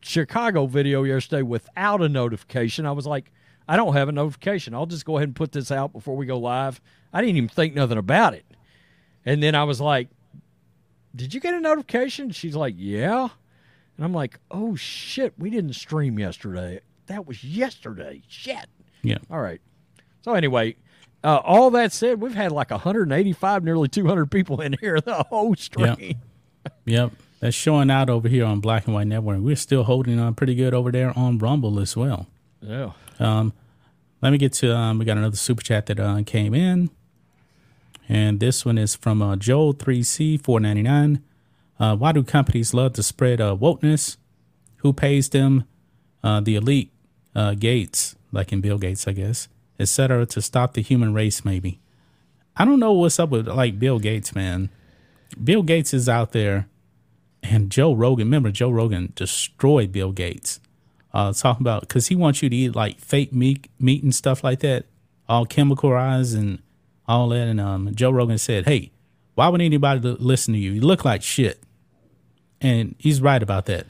Chicago video yesterday without a notification. I was like, I don't have a notification. I'll just go ahead and put this out before we go live. I didn't even think nothing about it. And then I was like, Did you get a notification? She's like, Yeah. And I'm like, Oh shit, we didn't stream yesterday. That was yesterday. Shit. Yeah. All right. So anyway, uh, all that said, we've had like 185, nearly 200 people in here the whole stream. Yep. yep that's showing out over here on Black and White Network. We're still holding on pretty good over there on Rumble as well. Yeah. Um, let me get to um, we got another super chat that uh, came in, and this one is from uh, Joel three C four ninety nine. Uh, why do companies love to spread uh, wokeness? Who pays them? Uh, the elite, uh, Gates, like in Bill Gates, I guess, etc., to stop the human race. Maybe. I don't know what's up with like Bill Gates, man. Bill Gates is out there and Joe Rogan, remember Joe Rogan destroyed Bill Gates. Uh, talking about because he wants you to eat like fake meat, meat and stuff like that, all chemicalized and all that. And um, Joe Rogan said, "Hey, why would anybody listen to you? You look like shit." And he's right about that.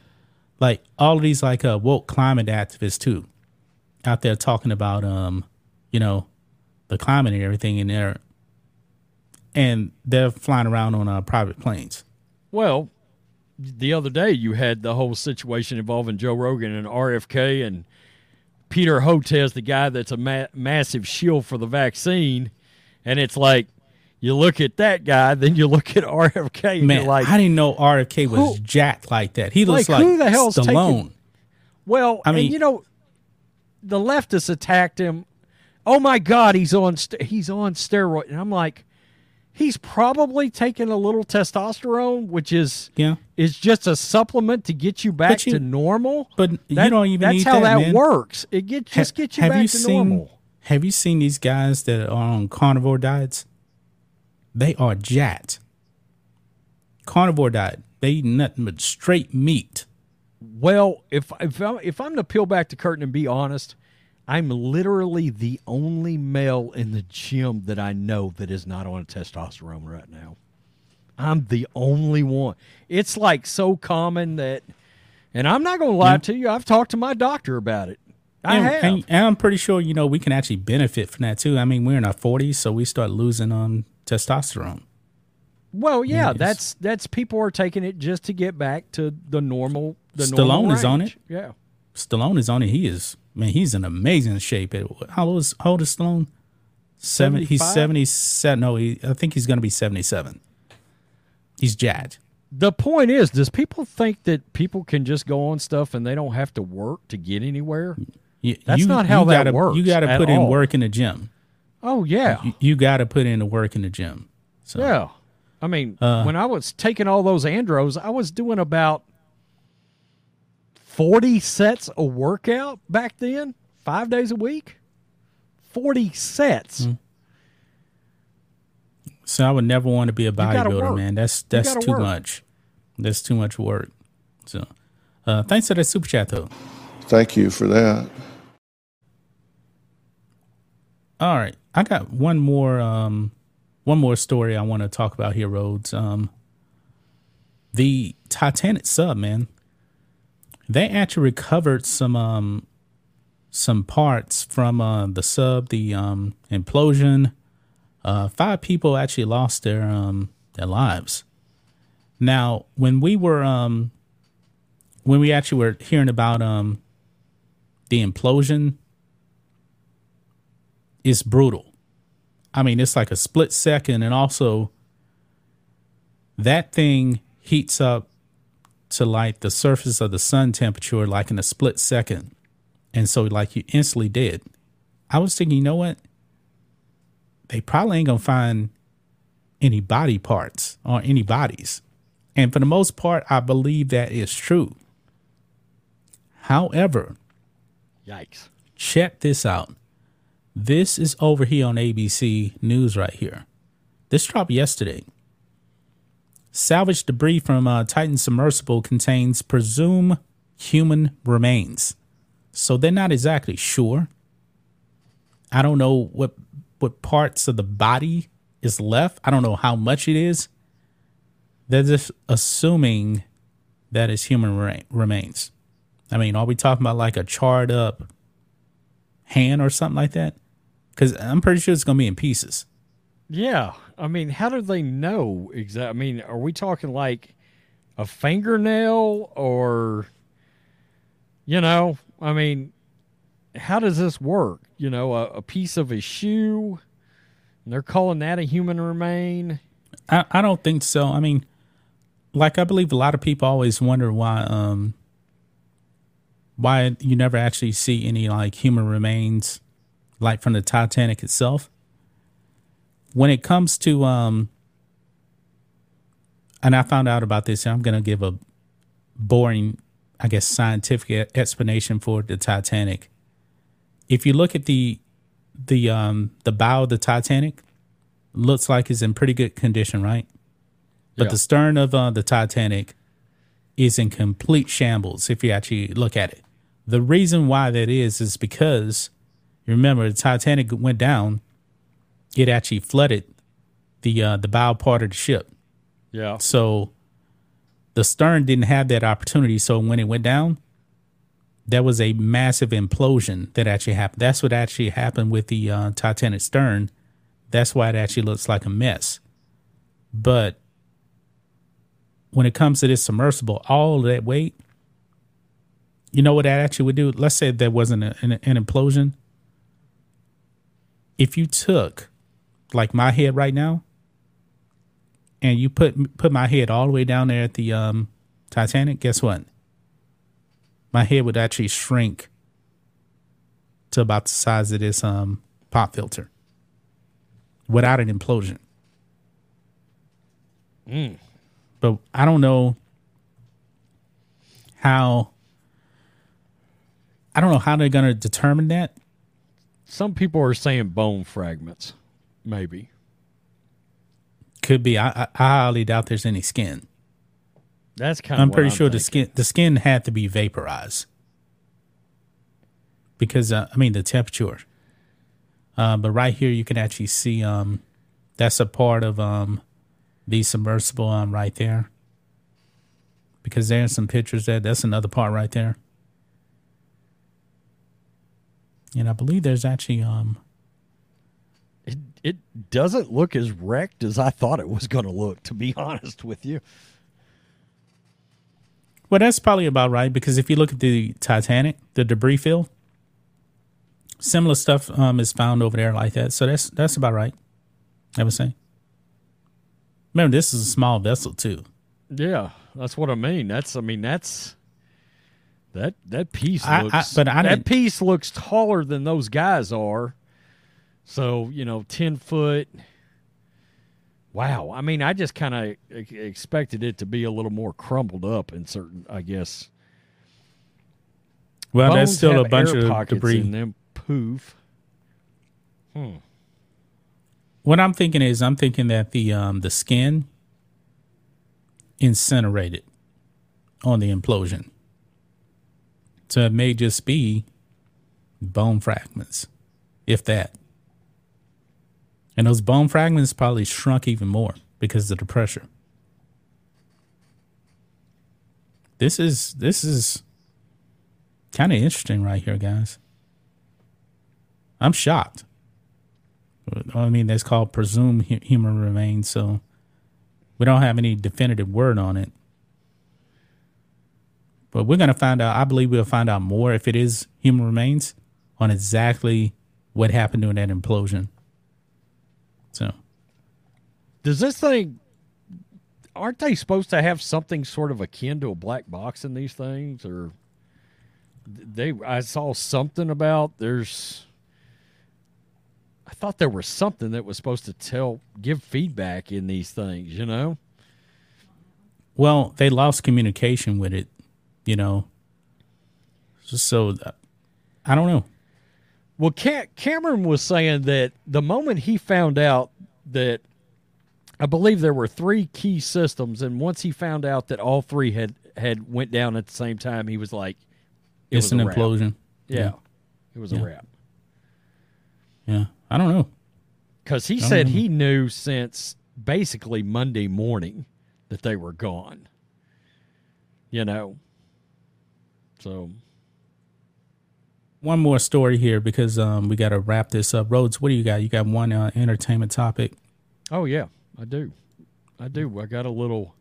Like all of these like uh, woke climate activists too, out there talking about um, you know, the climate and everything in there, and they're flying around on uh, private planes. Well, the other day you had the whole situation involving Joe Rogan and RFK and Peter Hotez, the guy that's a ma- massive shield for the vaccine, and it's like you look at that guy, then you look at RFK, and Man, you're like, I didn't know RFK was who, jacked like that. He looks like, like who the hell's Stallone. Taking, well, I mean, you know, the leftists attacked him. Oh my God, he's on he's on steroid, and I'm like, he's probably taking a little testosterone, which is yeah is just a supplement to get you back you, to normal. But that, you don't even that's how that, that works. It get just ha, gets you back you to seen, normal. Have you seen these guys that are on carnivore diets? They are jacked. Carnivore diet. They eat nothing but straight meat. Well, if if I'm, if I'm to peel back the curtain and be honest, I'm literally the only male in the gym that I know that is not on testosterone right now. I'm the only one. It's like so common that, and I'm not going to lie to you. I've talked to my doctor about it. I and, have. and, and I'm pretty sure you know we can actually benefit from that too. I mean, we're in our 40s, so we start losing um testosterone. well, yeah, Yes. that's that's people are taking it just to get back to the normal. The Stallone normal is on it. Yeah. Stallone is on it. He is man. He's in amazing shape. How old is, how old is Stallone? Seven. He's seventy seven. No, he, I think he's going to be seventy seven. He's jacked. The point is, does people think that people can just go on stuff and they don't have to work to get anywhere? You, That's you- not how you that gotta, works You got to at put in all. work in the gym. Oh yeah. You, you got to put in the work in the gym. So Yeah. I mean, Uh, when I was taking all those andros, I was doing about 40 sets of workout back then, five days a week. 40 sets. Hmm. So I would never want to be a bodybuilder, man. That's that's too work. much. That's too much work. So, uh, thanks for that super chat though. Thank you for that. All right, I got one more um, one more story I want to talk about here, Rhodes. Um, the Titanic sub, man. They actually recovered some um, some parts from uh, the sub, the um, implosion. Uh, five people actually lost their um, their lives. Now, when we were um, when we actually were hearing about um, the implosion, it's brutal. I mean, it's like a split second, and also that thing heats up to like the surface of the sun temperature, like in a split second, and so like you instantly dead. I was thinking, you know what? They probably ain't gonna find any body parts or any bodies, and for the most part, I believe that is true. However, Yikes. check this out. This is over here on ABC News right here. This dropped yesterday. Salvage debris from a Titan submersible contains presumed human remains. So they're not exactly sure. I don't know what what parts of the body is left. I don't know how much it is. They're just assuming that it's human re- remains. I mean, are we talking about like a charred up hand or something like that? Because I'm pretty sure it's going to be in pieces. Yeah. I mean, how do they know exactly? I mean, are we talking like a fingernail or, you know, I mean, how does this work? You know, a, a piece of a shoe, and they're calling that a human remain. I, I don't think so. I mean, like I believe a lot of people always wonder why um why you never actually see any like human remains like from the Titanic itself. When it comes to um and I found out about this and I'm going to give a boring I guess scientific explanation for the Titanic. If you look at the the um the bow of the Titanic looks like it's in pretty good condition, right? But Yeah. the stern of uh, the Titanic is in complete shambles if you actually look at it. The reason why that is is because remember the Titanic went down, it actually flooded the uh, the bow part of the ship. Yeah. So the stern didn't have that opportunity. So when it went down, there was a massive implosion that actually happened. That's what actually happened with the uh, Titanic stern. That's why it actually looks like a mess. But when it comes to this submersible, all that weight, you know what that actually would do? Let's say there wasn't a, an, an implosion. If you took, like my head right now, and you put put my head all the way down there at the um, Titanic, guess what? My head would actually shrink to about the size of this um, pop filter without an implosion. But I don't know how. I don't know how they're going to determine that. Some people are saying bone fragments, maybe. Could be. I, I, I highly doubt there's any skin. That's kind of. I'm pretty sure the skin the skin had to be vaporized because uh, I mean the temperature. Uh, but right here you can actually see um, that's a part of um, the submersible um, right there. Because there's some pictures there. That's another part right there. And I believe there's actually um It it doesn't look as wrecked as I thought it was going to look. To be honest with you. Well, that's probably about right because if you look at the Titanic, the debris field, similar stuff um, is found over there like that. So that's that's about right. I would say. Remember, this is a small vessel too. Yeah, that's what I mean. That's I mean that's that that piece I- I- looks but I that piece looks taller than those guys are. So you know, ten foot. Wow, I mean, I just kind of expected it to be a little more crumbled up in certain, I guess. Well, there's Bones still a bunch of debris. in them. Poof. Hmm. What I'm thinking is, I'm thinking that the um, the skin incinerated on the implosion. So it may just be bone fragments, if that. And those bone fragments probably shrunk even more because of the pressure. This is this is kind of interesting right here, guys. I'm shocked. I mean, that's called presumed human remains, so we don't have any definitive word on it. But we're going to find out. I believe we'll find out more if it is human remains on exactly what happened during that implosion. So, Does this thing? Aren't they supposed to have something sort of akin to a black box in these things, or they? I saw something about there's. I thought there was something that was supposed to tell, give feedback in these things. You know. well, they lost communication with it, you know. So, I don't know. Well, Ca- Cameron was saying that the moment he found out that, I believe there were three key systems, and once he found out that all three had had went down at the same time, he was like, it It's was an implosion. Yeah, it was Yeah. a wrap. Yeah, I don't know. Because he said know. he knew since basically Monday morning that they were gone. You know, so One more story here because um, we got to wrap this up. Rhodes, what do you got? You got one uh, entertainment topic. Oh yeah, I do. I do. I got a little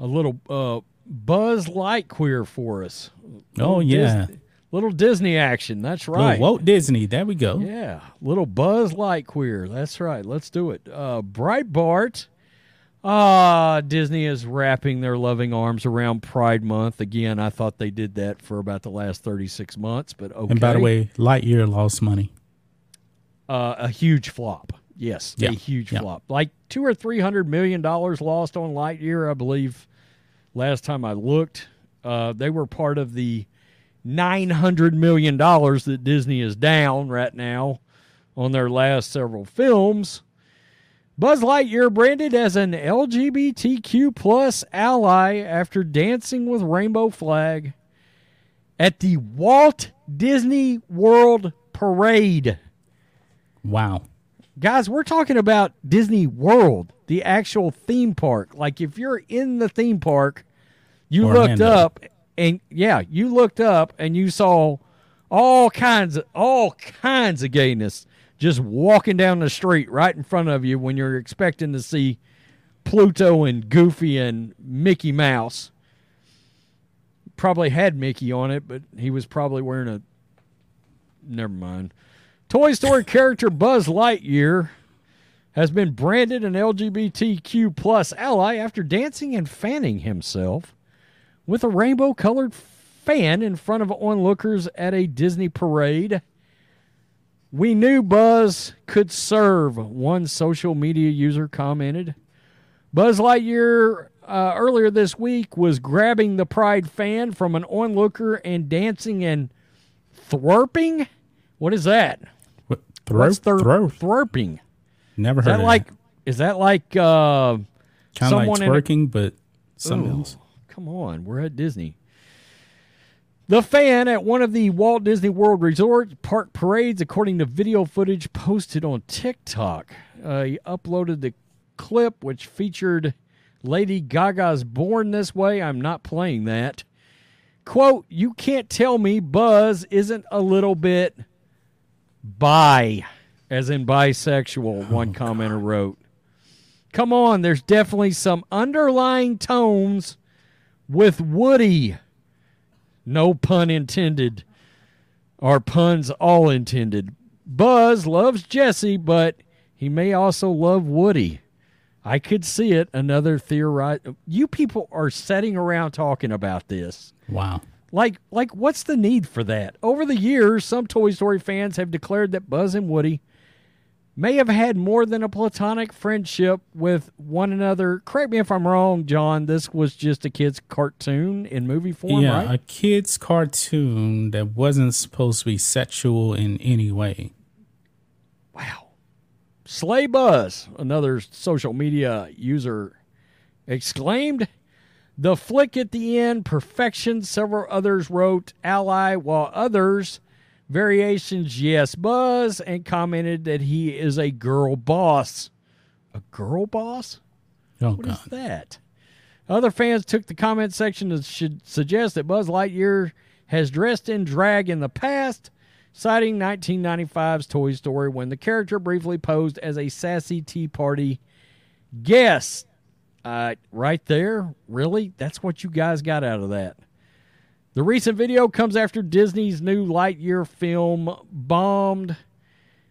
a little uh Buzz Lightyear for us. Oh, yeah. Dis- little Disney action. That's Little right. Walt Disney. There we go. Yeah, little Buzz Lightyear. That's right. Let's do it. Uh, Breitbart. Ah, Disney is wrapping their loving arms around Pride Month again. I thought they did that for about the last thirty-six months, but okay. And by the way, Lightyear lost money. uh, a huge flop. Yes, Yeah, a huge yeah. flop. Like two or three hundred million dollars lost on Lightyear, I believe. Last time I looked, uh, they were part of the nine hundred million dollars that Disney is down right now on their last several films. Buzz Lightyear branded as an LGBTQ plus ally after dancing with rainbow flag at the Walt Disney World Parade. Wow. Guys, we're talking about Disney World, the actual theme park. Like if you're in the theme park, you looked up and yeah, you looked up and you saw all kinds of all kinds of gayness just walking down the street right in front of you when you're expecting to see Pluto and Goofy and Mickey Mouse. Probably had Mickey on it, but he was probably wearing a never mind. Toy Story character Buzz Lightyear has been branded an LGBTQ plus ally after dancing and fanning himself with a rainbow colored fan in front of onlookers at a Disney parade. We knew Buzz could serve, one social media user commented. Buzz Lightyear uh, earlier this week was grabbing the Pride fan from an onlooker and dancing and thwerping. What is that? What, throw, What's thir- throw. thwerping? Never Is heard that of like? Is that like uh, kind of like someone in a- twerking, but something Ooh, else. Come on, we're at Disney. The fan at one of the Walt Disney World Resort park parades, according to video footage posted on TikTok, uh, he uploaded the clip which featured Lady Gaga's Born This Way. I'm not playing that. Quote, You can't tell me Buzz isn't a little bit bi, as in bisexual, one commenter wrote. Come on, there's definitely some underlying tones with Woody. No pun intended. Or puns all intended. Buzz loves Jesse, but he may also love Woody. I could see it. Another theory. You people are sitting around talking about this. Wow. Like, like, what's the need for that? Over the years, some Toy Story fans have declared that Buzz and Woody may have had more than a platonic friendship with one another. Correct me if I'm wrong, John. This was just a kid's cartoon in movie form, yeah, right? a kid's cartoon that wasn't supposed to be sexual in any way. Wow. Slay Buzz, another social media user, exclaimed. The flick at the end, perfection. Several others wrote ally, while others variations, yes, Buzz, and commented that he is a girl boss. A girl boss? Oh What is God. that? Other fans took the comment section to should suggest that Buzz Lightyear has dressed in drag in the past, citing 1995's Toy Story when the character briefly posed as a sassy Tea Party guest. Uh, right there, really? That's what you guys got out of that. The recent video comes after Disney's new Lightyear film bombed.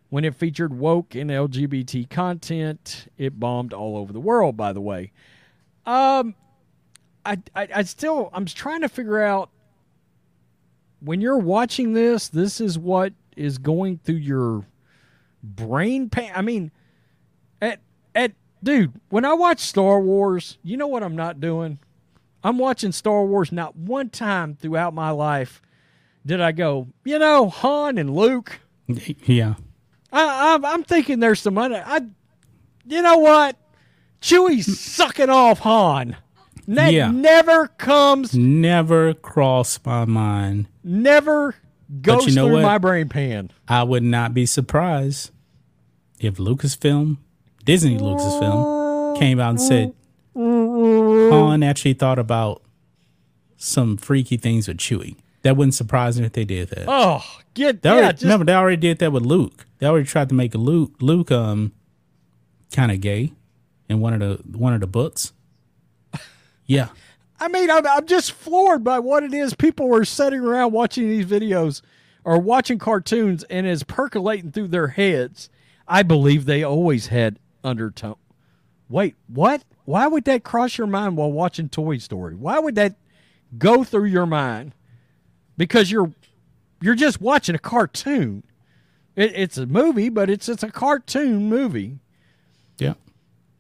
When it featured woke and LGBT content, it bombed all over the world, by the way. Um, I, I, I still, I'm trying to figure out when you're watching this, this is what is going through your brain. Pa- I mean, at, at, dude, when I watch Star Wars, you know what I'm not doing? I'm watching Star Wars. Not one time throughout my life did I go, you know, Han and Luke. Yeah. I, I'm, I'm thinking there's some other. I, you know what? Chewie's mm. sucking off Han. That Yeah. never comes, Never crossed my mind. never goes you know through what? my brain pan. I would not be surprised if Lucasfilm, Disney Lucasfilm, came out and said Han actually thought about some freaky things with Chewie. That wouldn't surprise me if they did that. Oh, get They yeah, already, just, remember, they already did that with Luke. They already tried to make Luke Luke um kind of gay in one of the one of the books. Yeah, I mean, I'm, I'm just floored by what it is. People were sitting around watching these videos or watching cartoons, and is percolating through their heads. I believe they always had undertone. Wait, what? Why would that cross your mind while watching Toy Story? Why would that go through your mind? Because you're you're just watching a cartoon. It, it's a movie, but it's it's a cartoon movie. yeah.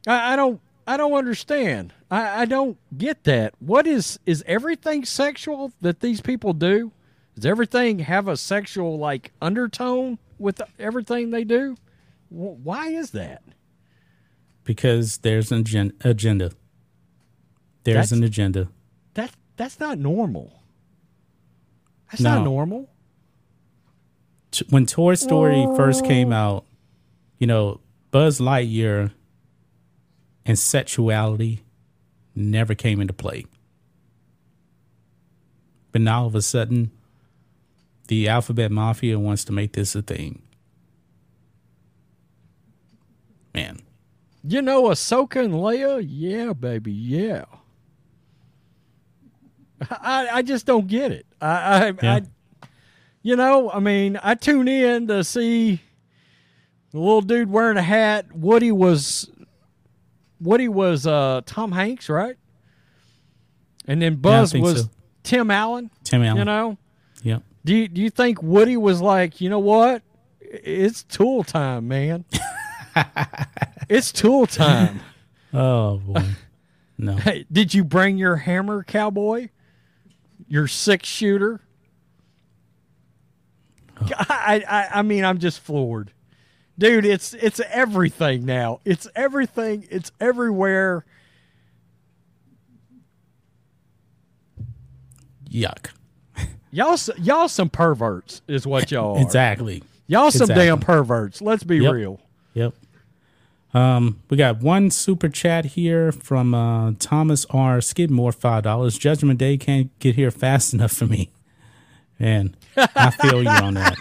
I, I don't I don't understand. I, I don't get that. What is is everything sexual that these people do? Does everything have a sexual like undertone with everything they do? Why is that? Because there's an agen- agenda. There's That's- an agenda. That that's not normal. That's No. not normal. When Toy Story first came out, you know, Buzz Lightyear and sexuality never came into play. But now all of a sudden, the Alphabet Mafia wants to make this a thing. Man, You know, Ahsoka and Leia, yeah, baby, yeah. I I just don't get it. I I, Yeah. I you know, I mean, I tune in to see the little dude wearing a hat. Woody was Woody was uh Tom Hanks, right? And then Buzz think was so. Tim Allen. Tim Allen. You know, Yep. do you, do you think Woody was like, you know what? It's tool time, man. it's tool time. Oh boy. No. Hey, did you bring your hammer, cowboy? Your six shooter? Oh. I, I I mean, I'm just floored, dude. It's it's everything now. It's everything. It's everywhere. Yuck. Y'all y'all some perverts is what y'all are. Exactly. Y'all some Exactly. damn perverts. Let's be Yep. real. Yep. Um, we got one super chat here from uh, Thomas R. Skidmore, five dollars. Judgment Day can't get here fast enough for me. Man, I feel you on that.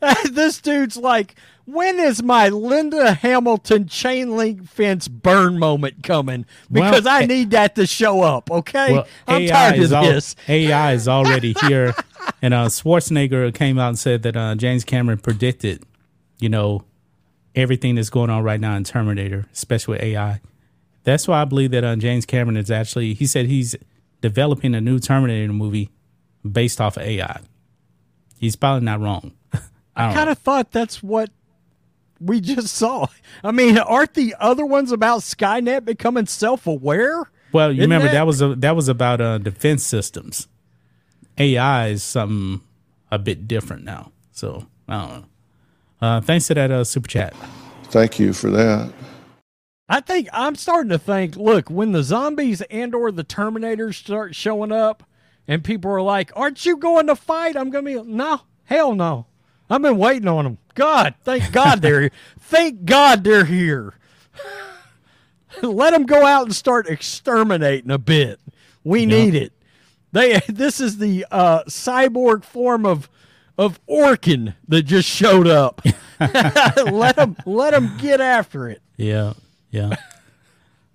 this dude's like, when is my Linda Hamilton chain link fence burn moment coming? Because Well, I need that to show up. Okay, Well, I'm AI tired of al- this. AI is already here, and uh, Schwarzenegger came out and said that uh, James Cameron predicted, you know, everything that's going on right now in Terminator, especially with AI. That's why I believe that uh, James Cameron is actually. He said he's developing a new Terminator movie based off of AI. He's probably not wrong. I don't kind of thought that's what we just saw. I mean, aren't the other ones about Skynet becoming self-aware? Well, you Isn't remember that- that was a, that was about uh, defense systems. AI is something a bit different now. So I don't know. Uh, thanks to that uh, super chat. Thank you for that. I think I'm starting to think. Look, when the zombies and/or the Terminators start showing up, and people are like, "Aren't you going to fight?" I'm gonna be, "No, hell no. I've been waiting on them. God, thank God they're here. Thank God they're here. Let them go out and start exterminating a bit. We need it. They. This is the uh, cyborg form of of Orkin that just showed up. let them let them get after it. Yeah, yeah.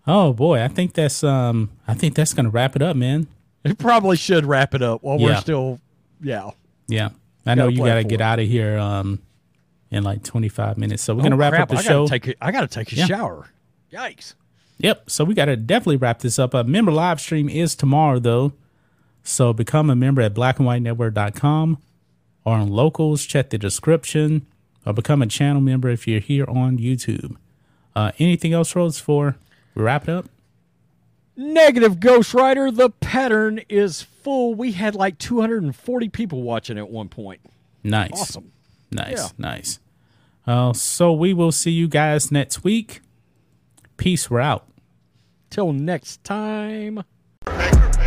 oh boy, I think that's um, I think that's gonna wrap it up, man. It probably should wrap it up while we're still, yeah. Yeah, I know you gotta get it. out of here um, in like 25 minutes. So we're gonna Oh, wrap crap, up the I show. Gotta take a, I got to take a Yeah. shower. Yikes. Yep. So we got to definitely wrap this up. A member live stream is tomorrow, though. So become a member at blackandwhitenetwork.com or on locals. Check the description or become a channel member if you're here on YouTube. Uh, anything else, Rhodes, for we wrap it up? Negative Ghost Rider. The pattern is full. We had like 240 people watching at one point. Nice. Awesome. Nice. Yeah. Nice. Uh, so we will see you guys next week. Peace. We're out. Till next time. Exercise.